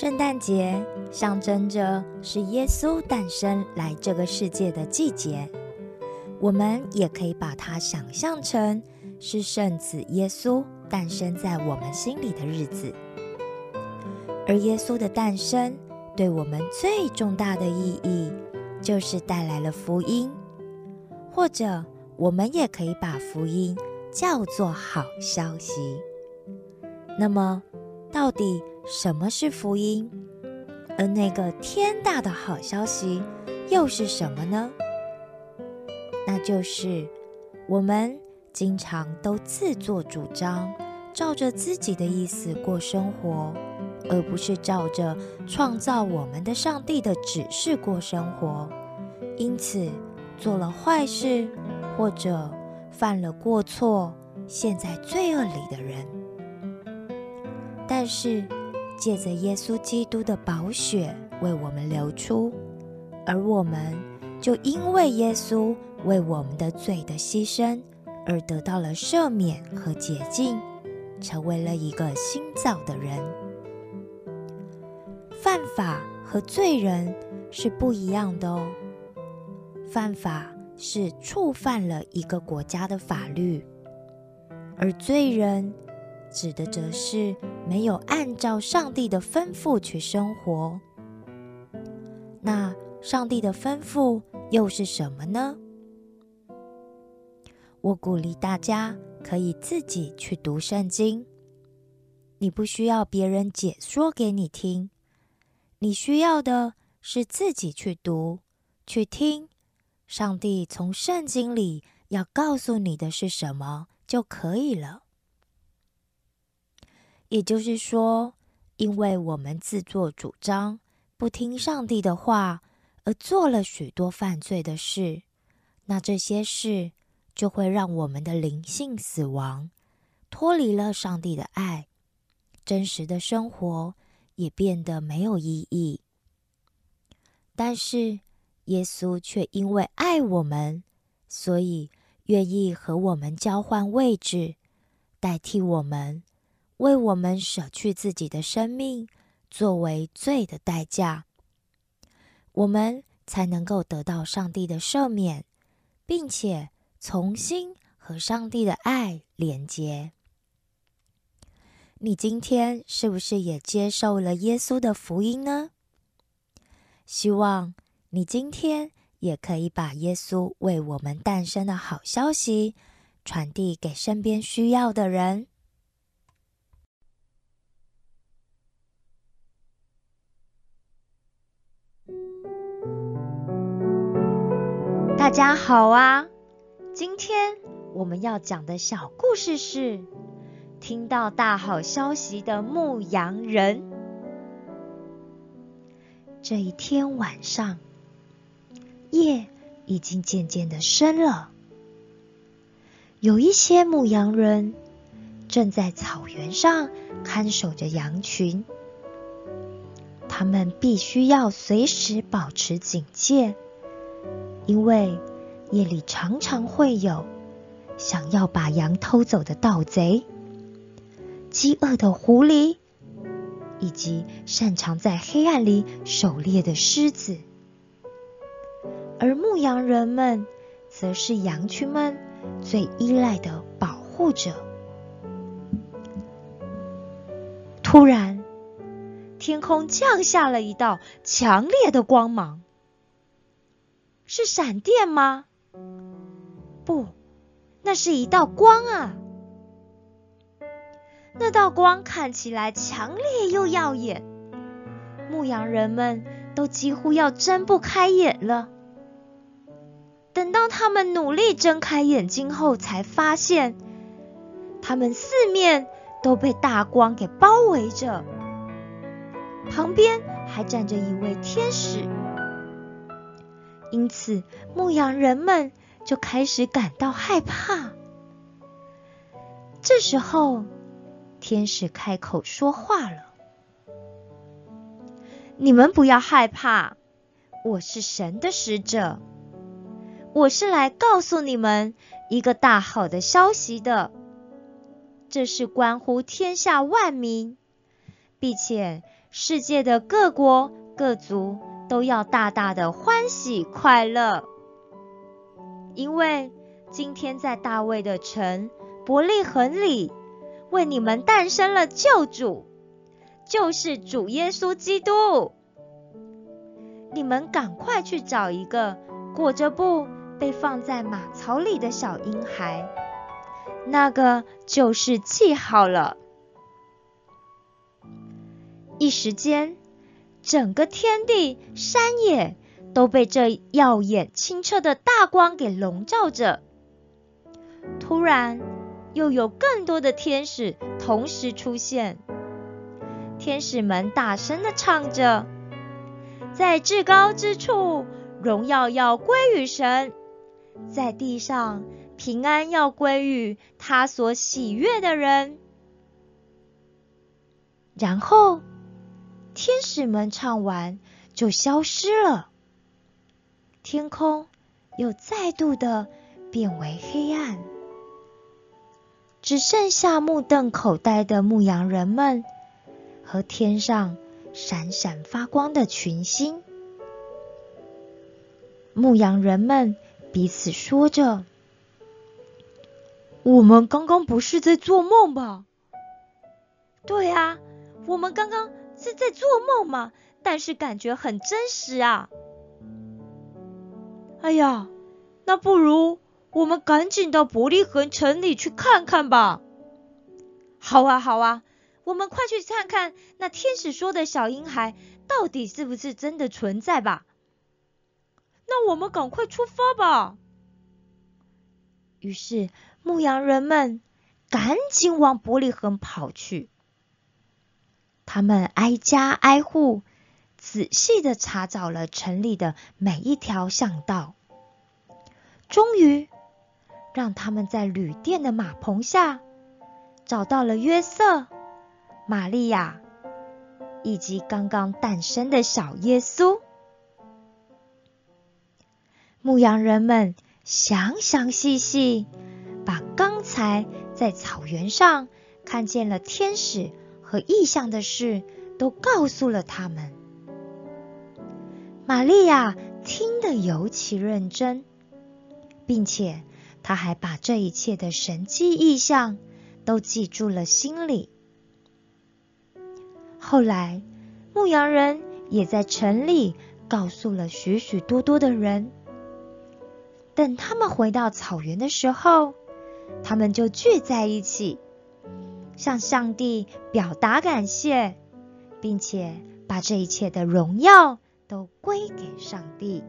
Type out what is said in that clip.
圣诞节象征着是耶稣诞生来这个世界的季节，我们也可以把它想象成是圣子耶稣诞生在我们心里的日子。而耶稣的诞生对我们最重大的意义，就是带来了福音，或者我们也可以把福音叫做好消息。那么，到底？什么是福音？而那个天大的好消息又是什么呢？那就是我们经常都自作主张，照着自己的意思过生活，而不是照着创造我们的上帝的指示过生活。因此，做了坏事或者犯了过错，陷在罪恶里的人。但是。借着耶稣基督的宝血为我们流出，而我们就因为耶稣为我们的罪的牺牲而得到了赦免和洁净，成为了一个新造的人。犯法和罪人是不一样的哦。犯法是触犯了一个国家的法律，而罪人。指的则是没有按照上帝的吩咐去生活。那上帝的吩咐又是什么呢？我鼓励大家可以自己去读圣经，你不需要别人解说给你听，你需要的是自己去读、去听，上帝从圣经里要告诉你的是什么就可以了。也就是说，因为我们自作主张，不听上帝的话，而做了许多犯罪的事，那这些事就会让我们的灵性死亡，脱离了上帝的爱，真实的生活也变得没有意义。但是耶稣却因为爱我们，所以愿意和我们交换位置，代替我们。为我们舍去自己的生命，作为罪的代价，我们才能够得到上帝的赦免，并且重新和上帝的爱连接。你今天是不是也接受了耶稣的福音呢？希望你今天也可以把耶稣为我们诞生的好消息传递给身边需要的人。大家好啊！今天我们要讲的小故事是听到大好消息的牧羊人。这一天晚上，夜已经渐渐的深了，有一些牧羊人正在草原上看守着羊群，他们必须要随时保持警戒。因为夜里常常会有想要把羊偷走的盗贼、饥饿的狐狸，以及擅长在黑暗里狩猎的狮子，而牧羊人们则是羊群们最依赖的保护者。突然，天空降下了一道强烈的光芒。是闪电吗？不，那是一道光啊！那道光看起来强烈又耀眼，牧羊人们都几乎要睁不开眼了。等到他们努力睁开眼睛后，才发现他们四面都被大光给包围着，旁边还站着一位天使。因此，牧羊人们就开始感到害怕。这时候，天使开口说话了：“你们不要害怕，我是神的使者，我是来告诉你们一个大好的消息的。这是关乎天下万民，并且世界的各国各族都要大大的欢喜快乐，因为今天在大卫的城伯利恒里，为你们诞生了救主，就是主耶稣基督。你们赶快去找一个裹着布被放在马槽里的小婴孩，那个就是记号了。一时间，整个天地山野都被这耀眼清澈的大光给笼罩着。突然，又有更多的天使同时出现，天使们大声的唱着。在至高之处，荣耀要归于神；在地上，平安要归于他所喜悦的人。然后，天使们唱完，就消失了。天空又再度的变为黑暗，只剩下目瞪口呆的牧羊人们和天上。闪闪发光的群星，牧羊人们彼此说着：“我们刚刚不是在做梦吧？”“对啊，我们刚刚是在做梦吗，但是感觉很真实啊。”“哎呀，那不如我们赶紧到伯利恒城里去看看吧。”“好啊，好啊。”我们快去看看那天使说的小婴孩到底是不是真的存在吧。那我们赶快出发吧。于是牧羊人们赶紧往伯利恒跑去。他们挨家挨户，仔细的查找了城里的每一条巷道，终于让他们在旅店的马棚下找到了约瑟。玛利亚以及刚刚诞生的小耶稣，牧羊人们详详细细把刚才在草原上看见了天使和异象的事都告诉了他们。玛利亚听得尤其认真，并且她还把这一切的神迹异象都记住了心里。后来，牧羊人也在城里告诉了许许多多的人。等他们回到草原的时候，他们就聚在一起，向上帝表达感谢，并且把这一切的荣耀都归给上帝。